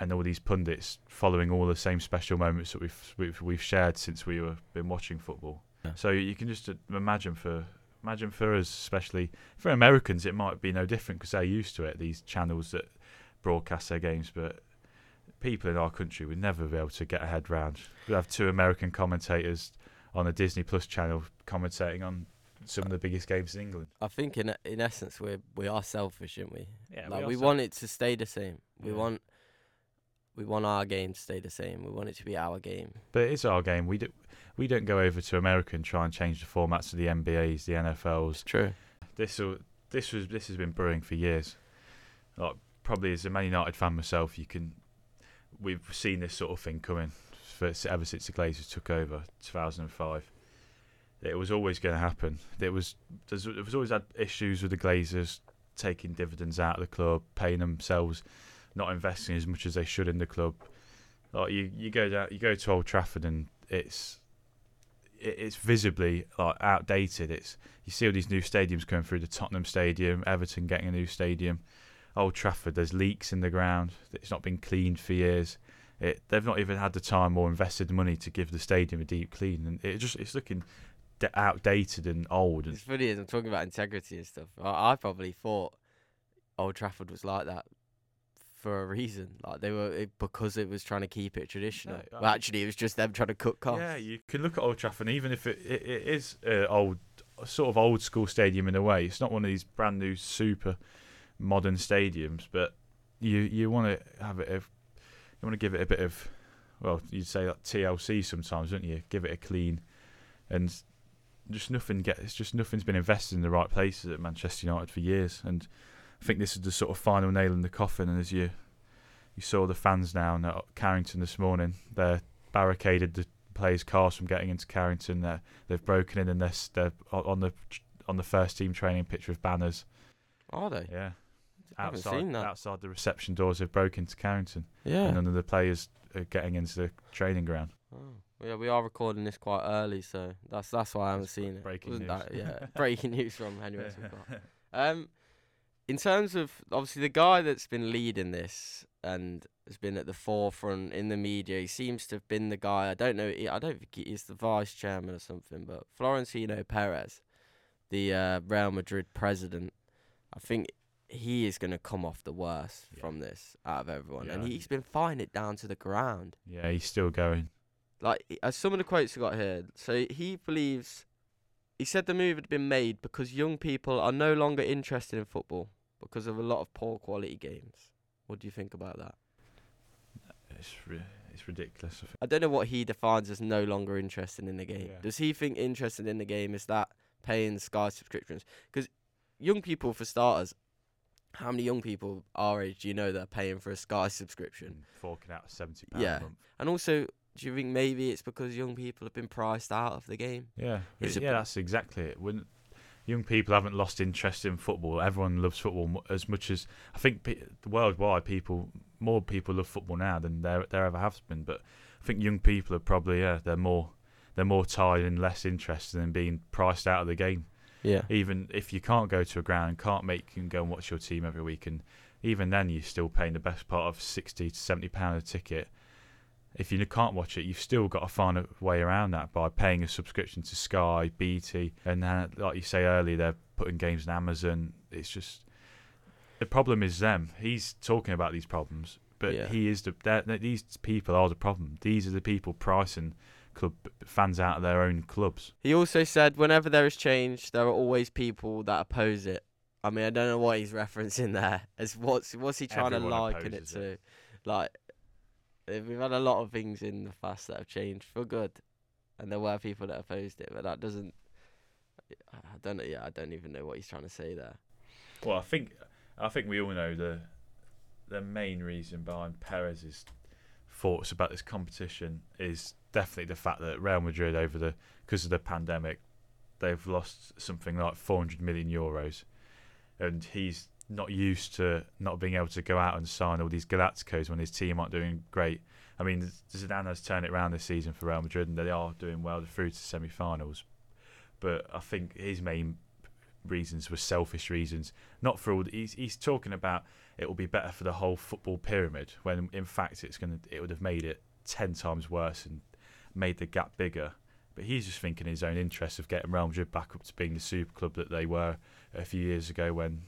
and all these pundits following all the same special moments that we've we've, we've shared since we were been watching football Yeah. so you can just uh, imagine for imagine for us, especially for Americans, it might be no different because they're used to it. These channels that broadcast their games, but people in our country would never be able to get a head round. We have two American commentators on a Disney Plus channel commentating on some of the biggest games in England. I think in in essence we we are selfish, aren't we? Yeah, like are we want it to stay the same. We Yeah. want we want our game to stay the same. We want it to be our game. But it is our game. We do, we don't go over to America and try and change the formats of the NBAs, the NFLs. True. This this was this has been brewing for years. Like probably as a Man United fan myself, you can we've seen this sort of thing coming for, ever since the Glazers took over 2005. It was always going to happen. It was there's, there was always had issues with the Glazers taking dividends out of the club, paying themselves, not investing as much as they should in the club. Like you, you go down, you go to Old Trafford and it's it's visibly like outdated. It's you see all these new stadiums coming through the Tottenham Stadium, Everton getting a new stadium, Old Trafford. There's leaks in the ground. It's not been cleaned for years. It, they've not even had the time or invested the money to give the stadium a deep clean, and it just it's looking d- outdated and old. It's funny as I'm talking about integrity and stuff. I, I probably thought Old Trafford was like that for a reason. Like they were it, because it was trying to keep it traditional. No, I but mean- actually, it was just them trying to cut costs. Yeah, you can look at Old Trafford, even if it, it, it is uh, old, sort of old school stadium in a way. It's not one of these brand new super modern stadiums, but you you want to have it. A, you want to give it a bit of, well, you'd say like TLC sometimes, don't you? Give it a clean, and just nothing get. It's just nothing's been invested in the right places at Manchester United for years, and I think this is the sort of final nail in the coffin. And as you you saw the fans now at Carrington this morning, they're barricaded the players' cars from getting into Carrington. They're, they've broken in and they're, they're on the on the first team training pitch with banners. Are they? Yeah, outside seen that. outside the reception doors, they've broken into Carrington, Yeah. and none of the players are getting into the training ground. Oh. Yeah, we are recording this quite early, so that's that's why I haven't That's seen it. breaking Wasn't news. That, yeah, (laughs) breaking news from Henry Westwood. (laughs) Um, in terms of obviously the guy that's been leading this and has been at the forefront in the media, he seems to have been the guy. I don't know. I don't think he is the vice chairman or something, but Florentino Perez, the uh, Real Madrid president, I think he is going to come off the worst Yeah. from this out of everyone, and he's been fighting it down to the ground yeah, he's still going. like as uh, some of the quotes I got here. So he believes he said the move had been made because young people are no longer interested in football because of a lot of poor quality games. What do you think about that? It's it's ridiculous. I think. I don't know what he defines as no longer interested in the game. Yeah. Does he think interested in the game is that paying Sky subscriptions? Because young people, for starters, how many young people our age do you know that are paying for a Sky subscription? And forking out seventy pounds Yeah. a month. And also, do you think maybe it's because young people have been priced out of the game? Yeah, It's yeah, a- that's exactly it. When young people haven't lost interest in football, everyone loves football as much as I think pe- worldwide people more people love football now than there there ever has been. But I think young people are probably yeah they're more they're more tired and less interested in being priced out of the game. Yeah. Even if you can't go to a ground can't make you can go and watch your team every week, and even then you're still paying the best part of sixty to seventy pound a ticket. If you can't watch it, you've still got to find a way around that by paying a subscription to Sky, BT, and then, like you say earlier, they're putting games on Amazon. It's just the problem is them. He's talking about these problems, but Yeah. he is the these people are the problem. These are the people pricing club fans out of their own clubs. He also said whenever there is change, there are always people that oppose it. I mean, I don't know what he's (laughs) referencing there. As what's what's he trying Everyone to liken it to? it. Like, eh, we've had a lot of things in the past that have changed for good, and there were people that opposed it, but that doesn't. I don't know. Yeah, I don't even know what he's trying to say there. Well, I think I think we all know the the main reason behind Perez's thoughts about this competition is definitely the fact that Real Madrid over the because of the pandemic they've lost something like 400 million euros and he's not used to not being able to go out and sign all these Galacticos when his team aren't doing great. I mean, Zidane has turned it around this season for Real Madrid and they are doing well through to semi-finals. But I think his main reasons were selfish reasons, not for all. The, he's he's talking about it will be better for the whole football pyramid when in fact it's gonna it would have made it ten times worse and made the gap bigger But he's just thinking his own interest of getting Real Madrid back up to being the super club that they were a few years ago when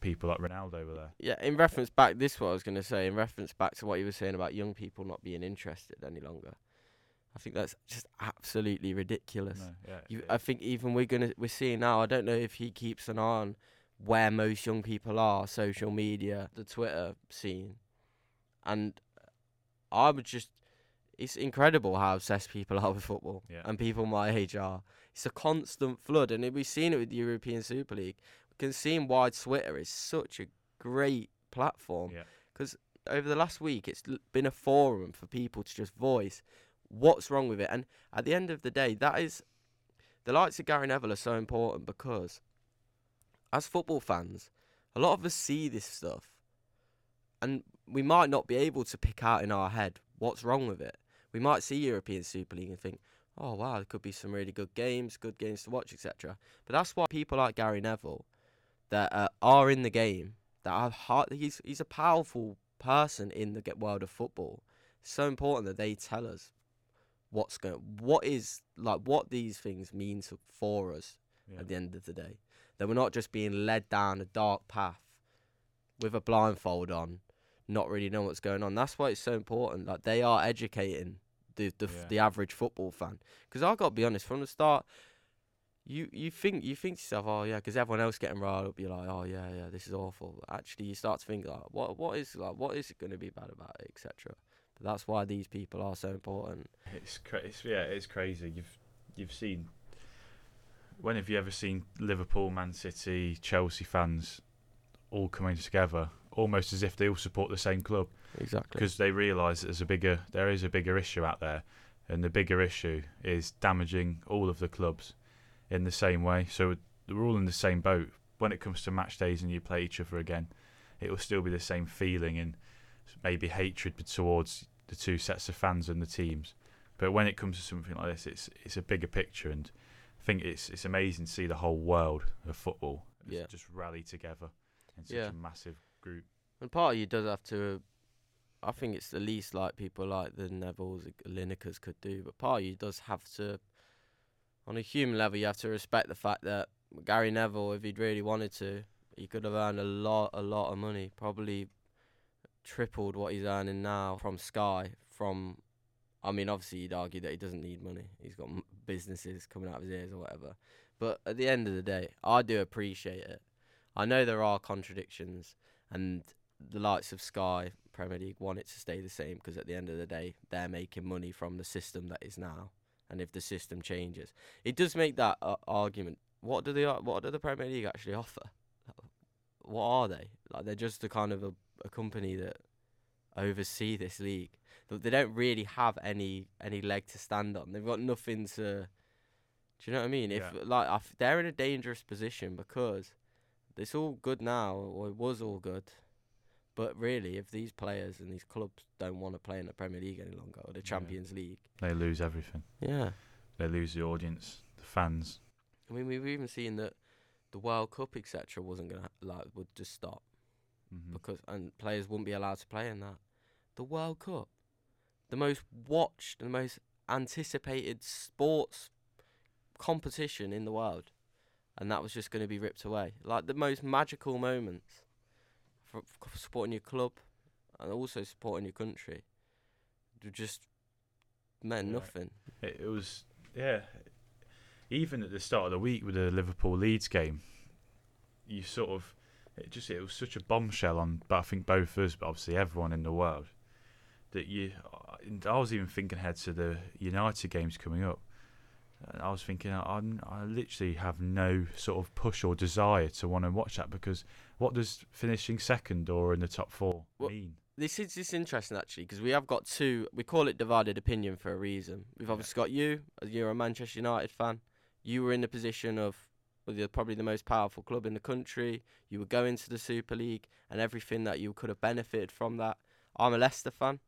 people like Ronaldo were there. Yeah, in reference back, this is what I was going to say. In reference back to what you were saying about young people not being interested any longer, I think that's just absolutely ridiculous. No, yeah, You, I think even we're gonna we're seeing now. I don't know if he keeps an eye on where most young people are, social media, the Twitter scene, and I would just. It's incredible how obsessed people are with football, Yeah. and people my age are. It's a constant flood, and we've seen it with the European Super League. We can see why Twitter is such a great platform. Yeah. Because over the last week, it's been a forum for people to just voice what's wrong with it, and at the end of the day, that is the likes of Gary Neville are so important because as football fans, a lot of us see this stuff and we might not be able to pick out in our head what's wrong with it. We might see European Super League and think, oh wow, there could be some really good games, good games to watch, etc. But that's why people like Gary Neville that uh, are in the game, that have heart, he's he's a powerful person in the world of football. It's so important that they tell us what's going, what is like what these things mean to, for us yeah. at the end of the day. That we're not just being led down a dark path with a blindfold on, not really knowing what's going on. That's why it's so important. Like they are educating the the, Yeah. the average football fan. Because I got to be honest, from the start, you you think you think to yourself, oh yeah, because everyone else getting riled up, you're like, oh yeah, yeah, this is awful. Actually, you start to think like, what what is like what is it going to be bad about it, etc. But that's why these people are so important. It's, cra- it's yeah, it's crazy. You've you've seen. When have you ever seen Liverpool, Man City, Chelsea fans all coming together, almost as if they all support the same club, Exactly. because they realise there's a bigger, there is a bigger issue out there, and the bigger issue is damaging all of the clubs in the same way. So we're all in the same boat. When it comes to match days and you play each other again, it will still be the same feeling and maybe hatred towards the two sets of fans and the teams. But when it comes to something like this, it's it's a bigger picture, and I think it's it's amazing to see the whole world of football Yeah. just rally together in such Yeah. a massive group. And part of you does have to. I think it's the least like people like the Nevilles, Linekers could do, but part of you does have to. On a human level, you have to respect the fact that Gary Neville, if he'd really wanted to, he could have earned a lot, a lot of money, probably tripled what he's earning now from Sky. From, I mean, obviously you'd argue that he doesn't need money. He's got businesses coming out of his ears or whatever. But at the end of the day, I do appreciate it. I know there are contradictions, and the likes of Sky Premier League want it to stay the same because at the end of the day, they're making money from the system that is now. And if the system changes, it does make that uh, argument. What do they? What do the Premier League actually offer? What are they? Like they're just a kind of a, a company that oversee this league. They don't really have any any leg to stand on. They've got nothing to. Do you know what I mean? If Yeah. like I f- they're in a dangerous position because it's all good now, or it was all good. But really, if these players and these clubs don't want to play in the Premier League any longer or the Yeah. Champions League, They lose everything. yeah. They lose the audience, the fans. I mean, we've even seen that the World Cup, etc., wasn't gonna like would just stop Mhm. because and players wouldn't be allowed to play in that. The World Cup, the most watched, and the most anticipated sports competition in the world, and that was just going to be ripped away. Like the most magical moments for, for supporting your club and also supporting your country, they just meant Yeah. nothing. It, it was yeah. Even at the start of the week with the Liverpool Leeds game, you sort of it just it was such a bombshell on, but I think both of us, but obviously everyone in the world, that you. I was even thinking ahead to the United games coming up. And I was thinking, I, I literally have no sort of push or desire to want to watch that because what does finishing second or in the top four Well, mean? This is just interesting actually because we have got two. We call it divided opinion for a reason. We've obviously got you, you're a Manchester United fan. You were in the position of well, you're probably the most powerful club in the country. You were going to the Super League and everything that you could have benefited from that. I'm a Leicester fan.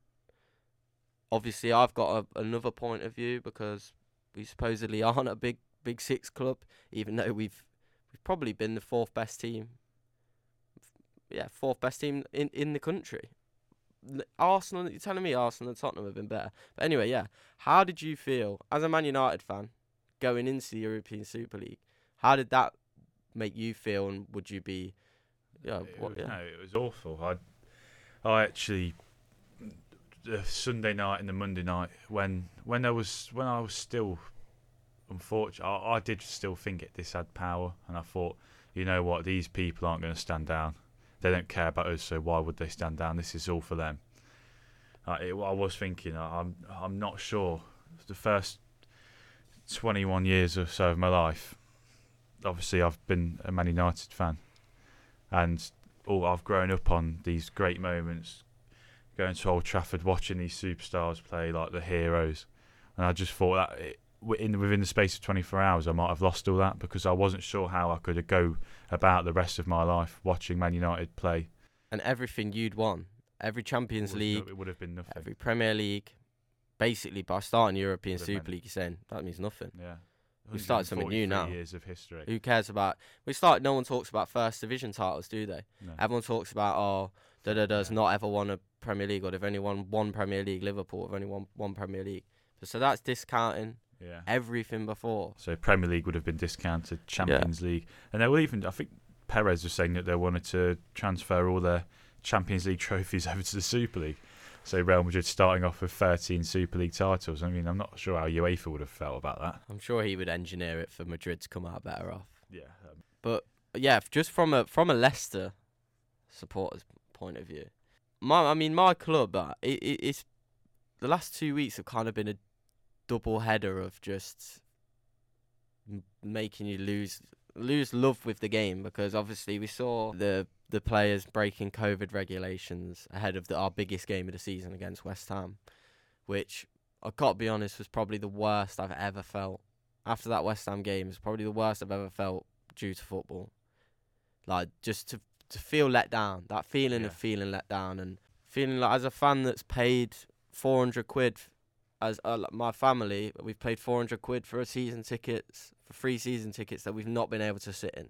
Obviously, I've got a, another point of view because we supposedly (laughs) aren't a big big six club, even though we've we've probably been the fourth best team. Yeah, fourth best team in in the country. Arsenal, you're telling me Arsenal and Tottenham have been better. But anyway, yeah. How did you feel as a Man United fan? going into the European Super League. How did that make you feel, and would you be? Yeah, it what, was, yeah. No, it was awful. I, I actually, the Sunday night and the Monday night when when I was when I was still, unfortunate, I, I did still think it this had power, and I thought, you know what, these people aren't going to stand down. They don't care about us, so why would they stand down? This is all for them. Uh, it, I was thinking, I'm I'm not sure. The first 21 years or so of my life, obviously I've been a Man United fan, and all I've grown up on these great moments, going to Old Trafford, watching these superstars play like the heroes, and I just thought that it, within within the space of 24 hours, I might have lost all that because I wasn't sure how I could go about the rest of my life watching Man United play. And everything you'd won, every Champions It League, no- it would have been nothing. every Premier League, basically by starting European Super League, you're saying that means nothing. yeah. We started something new 143 now. Years of history. Who cares about? We start. No one talks about first division titles, do they? No. Everyone talks about oh, da da da's Yeah. not ever won a Premier League, or they've only won one Premier League. Liverpool have only won one Premier League. So that's discounting Yeah. everything before. So Premier League would have been discounted, Champions League, and they were even. I think Perez was saying that they wanted to transfer all their Champions League trophies (laughs) over to the Super League. So Real Madrid starting off with 13 Super League titles. I mean, I'm not sure how UEFA would have felt about that. I'm sure he would engineer it for Madrid to come out better off. Yeah. Um, But yeah, just from a from a Leicester supporter's point of view, my I mean my club, uh, it, it, it's the last two weeks have kind of been a double header of just m- making you lose lose love with the game because obviously we saw the the players breaking COVID regulations ahead of the, our biggest game of the season against West Ham, which I got to be honest was probably the worst I've ever felt. After that West Ham game, it's probably the worst I've ever felt due to football. Like just to to feel let down, that feeling Yeah. of feeling let down and feeling like as a fan that's paid 400 quid as uh, my family, we've paid 400 quid for a season tickets, for free season tickets that we've not been able to sit in.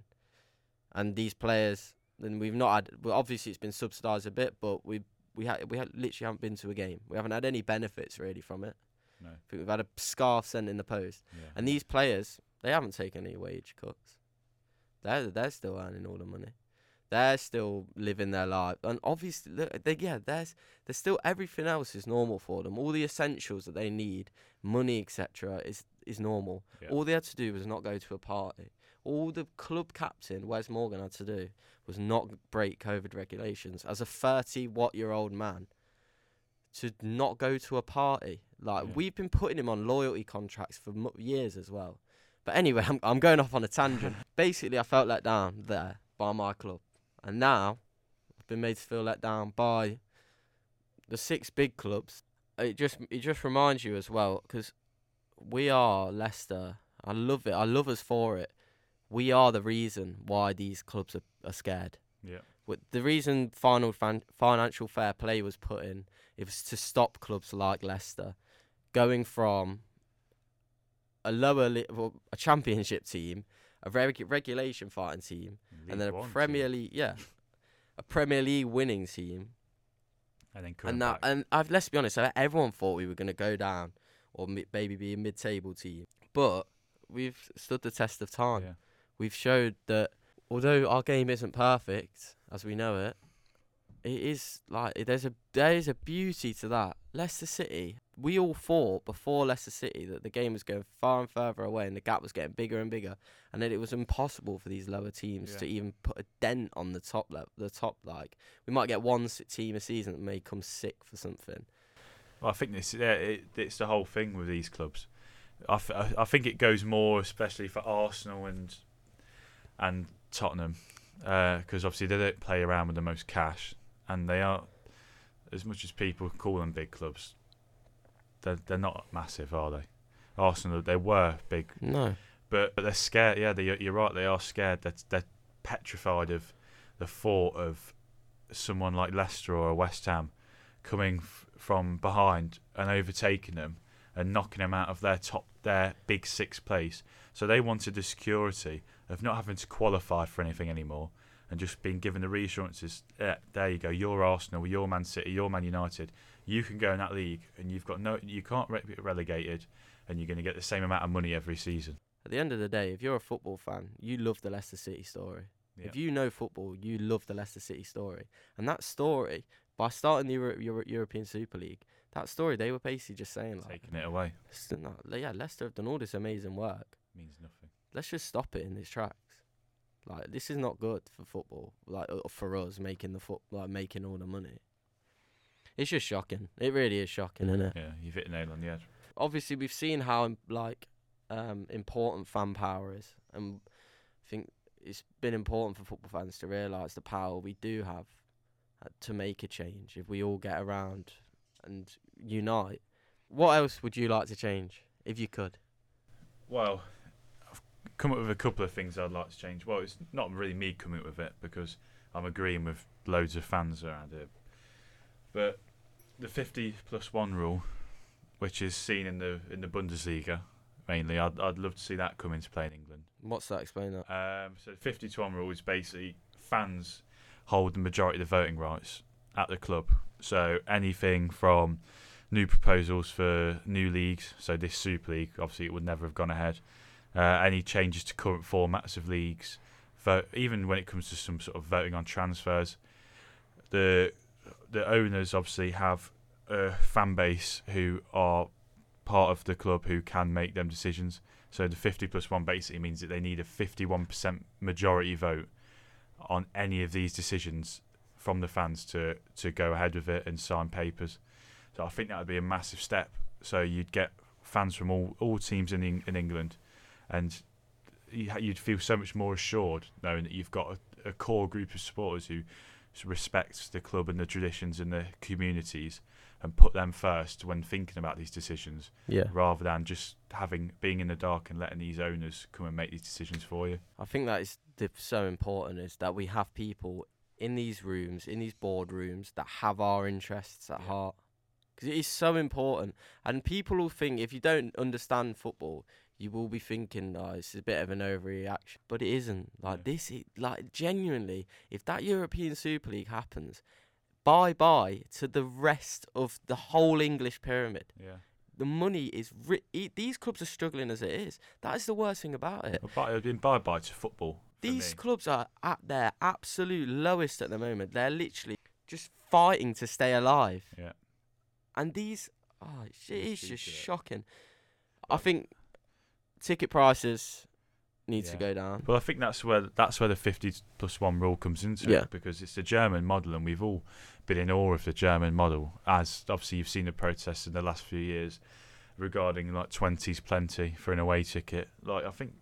And these players, then we've not had. Well, obviously it's been subsidised a bit, but we we had we had, literally haven't been to a game. We haven't had any benefits really from it. no. I think we've had a scarf sent in the post. Yeah. And these players, they haven't taken any wage cuts. They're they're still earning all the money. They're still living their life, and obviously, look, they yeah, there's there's still everything else is normal for them. All the essentials that they need, money, etc., is is normal. Yeah. All they had to do was not go to a party. All the club captain Wes Morgan had to do was not break COVID regulations. As a 30 what year old man, to not go to a party. Like Yeah. we've been putting him on loyalty contracts for years as well. But anyway, (laughs) I'm I'm going off on a tangent. (laughs) Basically, I felt let down there by my club, and now I've been made to feel let down by the six big clubs. It just it just reminds you as well because we are Leicester. I love it. I love us for it. We are the reason why these clubs are, are scared. Yeah. With the reason final fan, financial fair play was put in, it was to stop clubs like Leicester going from a lower, li- well, a championship team, a reg- regulation fighting team, and then a Premier team. League, yeah, a Premier League winning team, and then and back. and I've let's be honest, everyone thought we were going to go down or mi- maybe be a mid-table team, but we've stood the test of time. yeah. We've showed that although our game isn't perfect as we know it, it is like there's a there is a beauty to that. Leicester City, we all thought before Leicester City that the game was going far and further away and the gap was getting bigger and bigger, and that it was impossible for these lower teams Yeah. to even put a dent on the top level. The top like we might get one team a season that may come sick for something. Well, I think this yeah, it, it's the whole thing with these clubs. I, th- I I think it goes more especially for Arsenal and and Tottenham uh, because obviously they don't play around with the most cash and they are as much as people call them big clubs. They're they're not massive, are they? Arsenal they were big, No, but, but they're scared. Yeah, they, you're right. They are scared. They're, they're petrified of the thought of someone like Leicester or West Ham coming f- from behind and overtaking them and knocking them out of their top, their big six place. So they wanted the security of not having to qualify for anything anymore and just being given the reassurances. Yeah, there you go. You're Arsenal. You're Man City. You're Man United. You can go in that league, and you've got no. You can't be relegated, and you're going to get the same amount of money every season. At the end of the day, if you're a football fan, you love the Leicester City story. Yeah. If you know football, you love the Leicester City story. And that story, by starting the Euro- Euro- European Super League, that story they were basically just saying like, taking it away not- yeah, Leicester have done all this amazing work. means nothing. Let's just stop it in its tracks. Like this is not good for football. Like uh, for us making the foot, like making all the money. It's just shocking. It really is shocking, isn't it? Yeah, you've hit the nail on the head. obviously we've seen how like um, important fan power is, and I think it's been important for football fans to realise the power we do have uh, to make a change if we all get around and unite. What else would you like to change if you could? Well, come up with a couple of things I'd like to change. Well, it's not really me coming up with it because I'm agreeing with loads of fans around it. But the 50 plus one rule, which is seen in the in the Bundesliga mainly, I'd I'd love to see that come into play in England. What's that? Explain that. Um, so 50 to 1 rule is basically fans hold the majority of the voting rights at the club. So anything from new proposals for new leagues, so this Super League, obviously it would never have gone ahead. Uh, any changes to current formats of leagues, vote, even when it comes to some sort of voting on transfers, the the owners obviously have a fan base who are part of the club who can make them decisions. So the 50 plus 1 basically means that they need a 51% majority vote on any of these decisions from the fans to, to go ahead with it and sign papers. So I think that would be a massive step. So you'd get fans from all, all teams in in England, and you'd feel so much more assured knowing that you've got a, a core group of supporters who respect the club and the traditions and the communities and put them first when thinking about these decisions Yeah, rather than just having being in the dark and letting these owners come and make these decisions for you. I think that is the, so important is that we have people in these rooms, in these boardrooms, that have our interests at Yeah. heart. Because it is so important. And people will think if you don't understand football, you will be thinking, oh, it's a bit of an overreaction. But it isn't. Like, Yeah. this, is, like, genuinely, if that European Super League happens, bye bye to the rest of the whole English pyramid. Yeah. The money is. Ri- e- these clubs are struggling as it is. That is the worst thing about it. But bye, been bye bye to football. These me. clubs are at their absolute lowest at the moment. They're literally just fighting to stay alive. Yeah. And these, oh, it's, it is just shocking. I think ticket prices need to go down. Well, I think that's where that's where the 50 plus one rule comes into Yeah. it because it's the German model, and we've all been in awe of the German model. As obviously you've seen the protests in the last few years regarding like 20s plenty for an away ticket. Like I think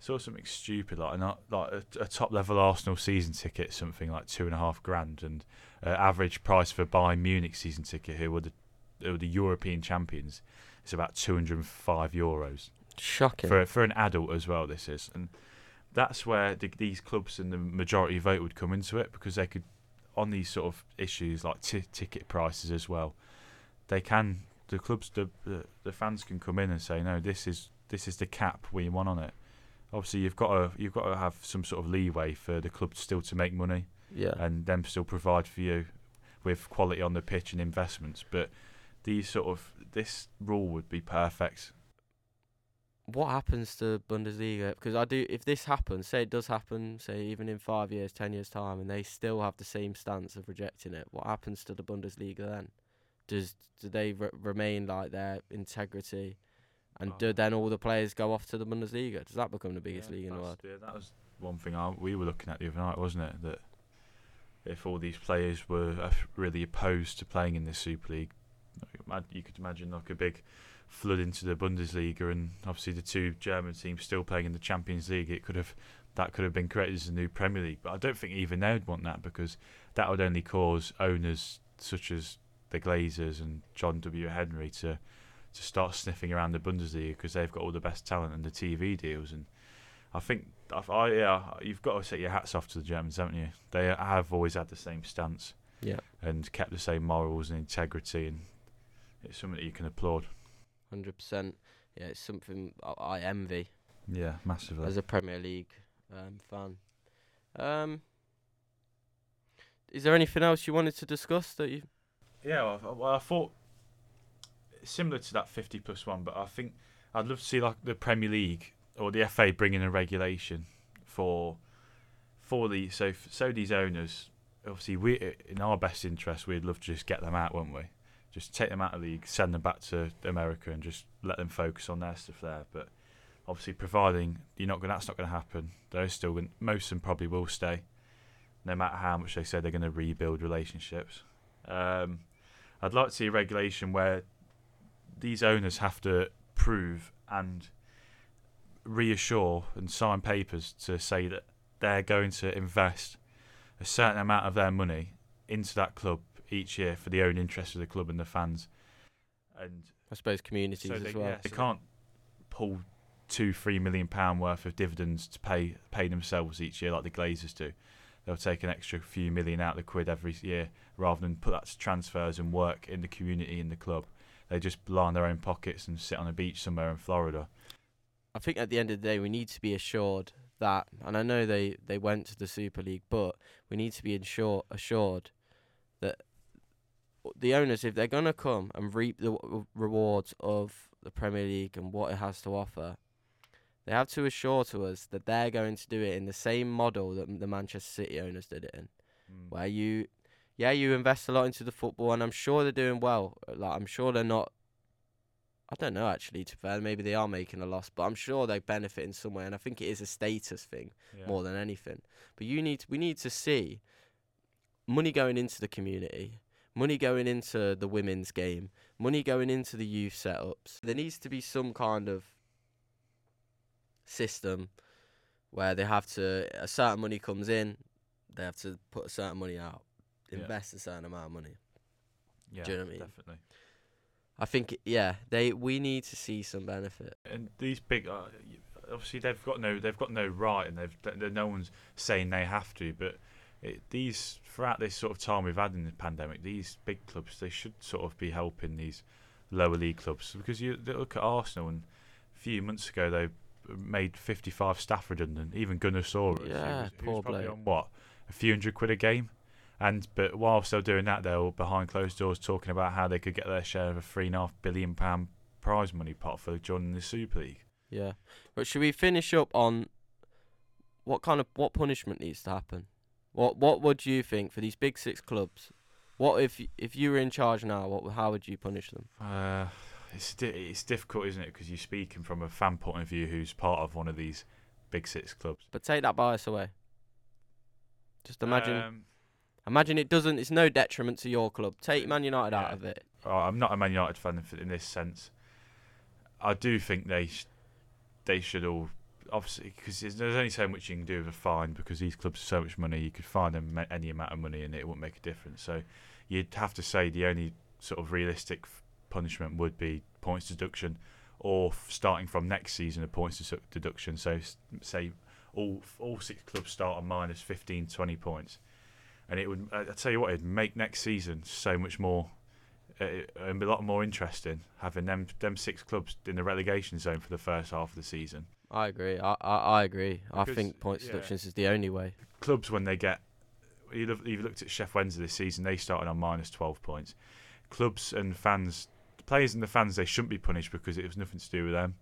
saw something stupid like not like a, a top level Arsenal season ticket, something like two and a half grand, and uh, average price for Bayern Munich season ticket, who were the who were the European champions, is about 205 euros Shocking. for for an adult as well. This is, and that's where the, these clubs and the majority vote would come into it because they could, on these sort of issues like t- ticket prices as well, they can the clubs the, the the fans can come in and say no, this is this is the cap we want on it. Obviously, you've got to you've got to have some sort of leeway for the club still to make money yeah. and them still provide for you with quality on the pitch and investments. But these sort of this rule would be perfect what happens to Bundesliga? Because I do, if this happens, say it does happen, say even in five years, ten years time, and they still have the same stance of rejecting it, what happens to the Bundesliga then? Does do they re- remain like their integrity, and Oh. do then all the players go off to the Bundesliga? Does that become the biggest Yeah, league in the world? Yeah, that was one thing I, we were looking at the other night, wasn't it? That if all these players were uh, really opposed to playing in this Super League, you could imagine like a big flood into the Bundesliga, and obviously the two German teams still playing in the Champions League. It could have that could have been created as a new Premier League, but I don't think even they would want that because that would only cause owners such as the Glazers and John W. Henry to to start sniffing around the Bundesliga because they've got all the best talent and the TV deals and I think I, I yeah you've got to set your hats off to the Germans haven't you they have always had the same stance Yeah, and kept the same morals and integrity and it's something that you can applaud hundred percent. Yeah, it's something I, I envy yeah massively as a Premier League um, fan. Um, is there anything else you wanted to discuss that you? Yeah, well, I- well, I thought similar to that 50 plus one, but I think I'd love to see like the Premier League or the FA bringing in a regulation for for the so so these owners. Obviously, we in our best interest, we'd love to just get them out, wouldn't we? Just take them out of the league, send them back to America, and just let them focus on their stuff there. But obviously, providing you're not going, that's not going to happen. They're still going, most of them probably will stay, no matter how much they say they're going to rebuild relationships. Um, I'd like to see a regulation where these owners have to prove and reassure and sign papers to say that they're going to invest a certain amount of their money into that club each year for the own interest of the club and the fans. And I suppose communities so they, as well. yeah, they can't pull two, three million pound worth of dividends to pay pay themselves each year like the Glazers do. They'll take an extra few million out of the quid every year rather than put that to transfers and work in the community in the club. They just line their own pockets and sit on a beach somewhere in Florida. I think at the end of the day, we need to be assured that, and I know they, they went to the Super League, but we need to be ensure, assured the owners, if they're going to come and reap the w- rewards of the Premier League and what it has to offer, they have to assure to us that they're going to do it in the same model that the Manchester City owners did it in, hmm. where you, yeah, you invest a lot into the football, and I'm sure they're doing well. Like I'm sure they're not I don't know actually. To be fair, maybe they are making a loss, but I'm sure they benefit in some way, and I think it is a status thing Yeah. more than anything. But you need, we need to see money going into the community, money going into the women's game, money going into the youth setups. There needs to be some kind of system where they have to a certain money comes in, they have to put a certain money out, Yeah. invest a certain amount of money. yeah, do you know what I mean? Definitely. I think yeah, they we need to see some benefit. And these big, uh, obviously they've got no, they've got no right, and they've, th- no one's saying they have to. But it, these throughout this sort of time we've had in the pandemic, these big clubs they should sort of be helping these lower league clubs because you look at Arsenal and a few months ago they made 55 staff redundant. Even Gunnersaurus, Yeah, was, poor bloke. on what a few hundred quid a game. And but whilst they're doing that, they're all behind closed doors talking about how they could get their share of a three and a half billion pound prize money pot for joining the Super League. Yeah. But should we finish up on what kind of what punishment needs to happen? What what would you think for these big six clubs? What if if you were in charge now? What how would you punish them? Uh, it's di- it's difficult, isn't it? Because you're speaking from a fan point of view who's part of one of these big six clubs. But take that bias away. Just imagine Um, imagine it doesn't. It's no detriment to your club. Take Man United out of it. oh, I'm not a Man United fan in- in this sense. I do think they sh- they should all obviously because there's, there's only so much you can do with a fine because these clubs have so much money. You could fine them any amount of money and it wouldn't make a difference. So you'd have to say the only sort of realistic punishment would be points deduction, or starting from next season a points deduction. So say all all six clubs start on minus 15, 20 points, and it would. I tell you what, it'd make next season so much more. Uh, and be a lot more interesting having them them six clubs in the relegation zone for the first half of the season. I agree. I I, I agree. I think points yeah. deductions is the only way. clubs when they get you look, you've looked at Sheff Wednesday this season they started on minus 12 points clubs and fans players and the fans they shouldn't be punished because it was nothing to do with them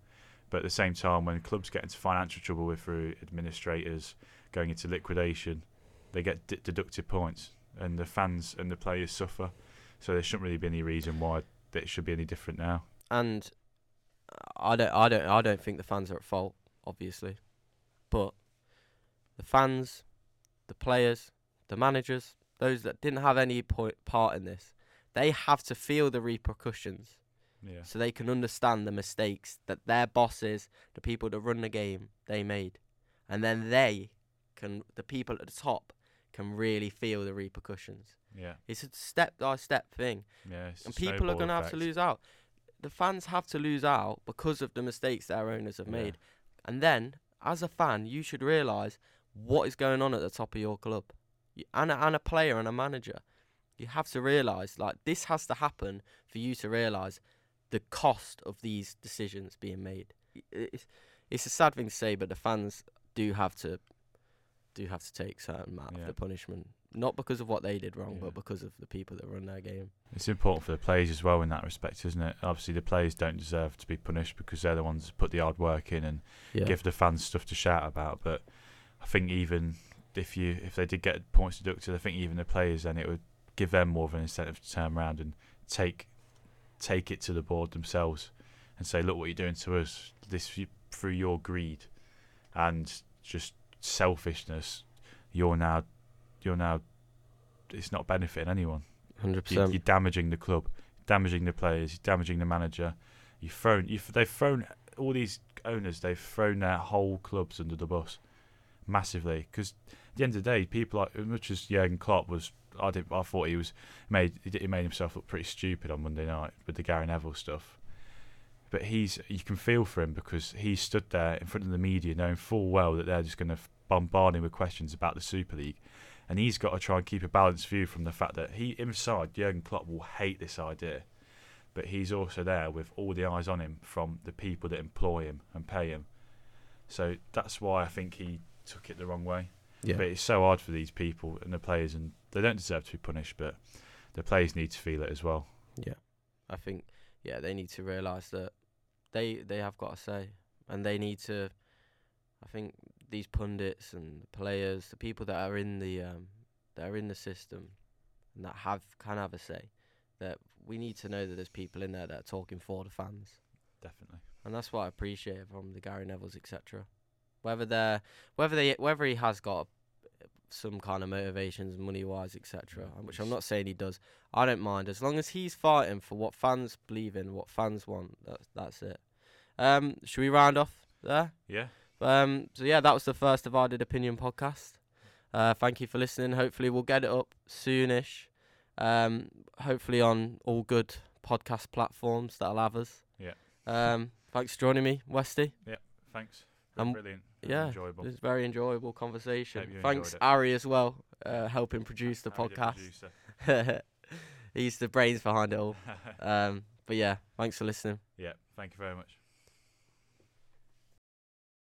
but at the same time when clubs get into financial trouble with through administrators going into liquidation they get d- deducted points and the fans and the players suffer so there shouldn't really be any reason why it should be any different now And I don't I don't I don't think the fans are at fault, obviously. But the fans, the players, the managers, those that didn't have any point, part in this, they have to feel the repercussions yeah so they can understand the mistakes that their bosses, the people that run the game, they made. And then they can the people at the top can really feel the repercussions. yeah It's a step by step thing yeah and people are going to have to lose out. The fans have to lose out because of the mistakes their owners have Yeah. made. And then, as a fan, you should realise what is going on at the top of your club. You, and, a, and a player and a manager. You have to realise, like, this has to happen for you to realise the cost of these decisions being made. It's, it's a sad thing to say, but the fans do have to do have to take certain amount Yeah. of the punishment, not because of what they did wrong, Yeah. but because of the people that run their game. It's important for the players as well in that respect, isn't it? Obviously, the players don't deserve to be punished because they're the ones that put the hard work in and Yeah, give the fans stuff to shout about. But I think even if you if they did get points deducted, I think even the players then it would give them more of an incentive to turn around and take take it to the board themselves and say, look what you're doing to us. This through your greed and just selfishness. You're now you're now it's not benefiting anyone. hundred You, percent. you're damaging the club, damaging the players, you're damaging the manager. You've thrown, you've, they've thrown all these owners. They've thrown their whole clubs under the bus massively. Because at the end of the day, people like as much as Jurgen Klopp was, I did, I thought he was made he he made himself look pretty stupid on Monday night with the Gary Neville stuff. But he's you can feel for him because he stood there in front of the media knowing full well that they're just going to bombard him with questions about the Super League and he's got to try and keep a balanced view from the fact that he inside Jurgen Klopp will hate this idea, but he's also there with all the eyes on him from the people that employ him and pay him. So that's why I think he took it the wrong way. Yeah, But it's so hard for these people and the players, and they don't deserve to be punished, but the players need to feel it as well. yeah. I think yeah they need to realise that they they have got a say, and they need to. I think these pundits and the players, the people that are in the um, that are in the system, and that have can have a say, that we need to know that there's people in there that are talking for the fans. Definitely. and that's what I appreciate from the Gary Neville's, etc. Whether they're whether they whether he has got some kind of motivations, money wise, etc. Which I'm not saying he does. I don't mind as long as he's fighting for what fans believe in, what fans want. That's that's it. Um, should we round off there? Yeah. Um, so yeah, that was the first divided opinion podcast. Uh, thank you for listening. Hopefully we'll get it up soonish. Um, hopefully on all good podcast platforms that'll have us. Yeah. Um, thanks for joining me, Westy. Yeah. Thanks. Um, brilliant. Yeah, Enjoyable. It was a very enjoyable conversation. Thanks. Ari, as well, uh, helping produce the podcast. producer. (laughs) He's the brains behind it all. (laughs) Um, but yeah, thanks for listening. yeah. Thank you very much.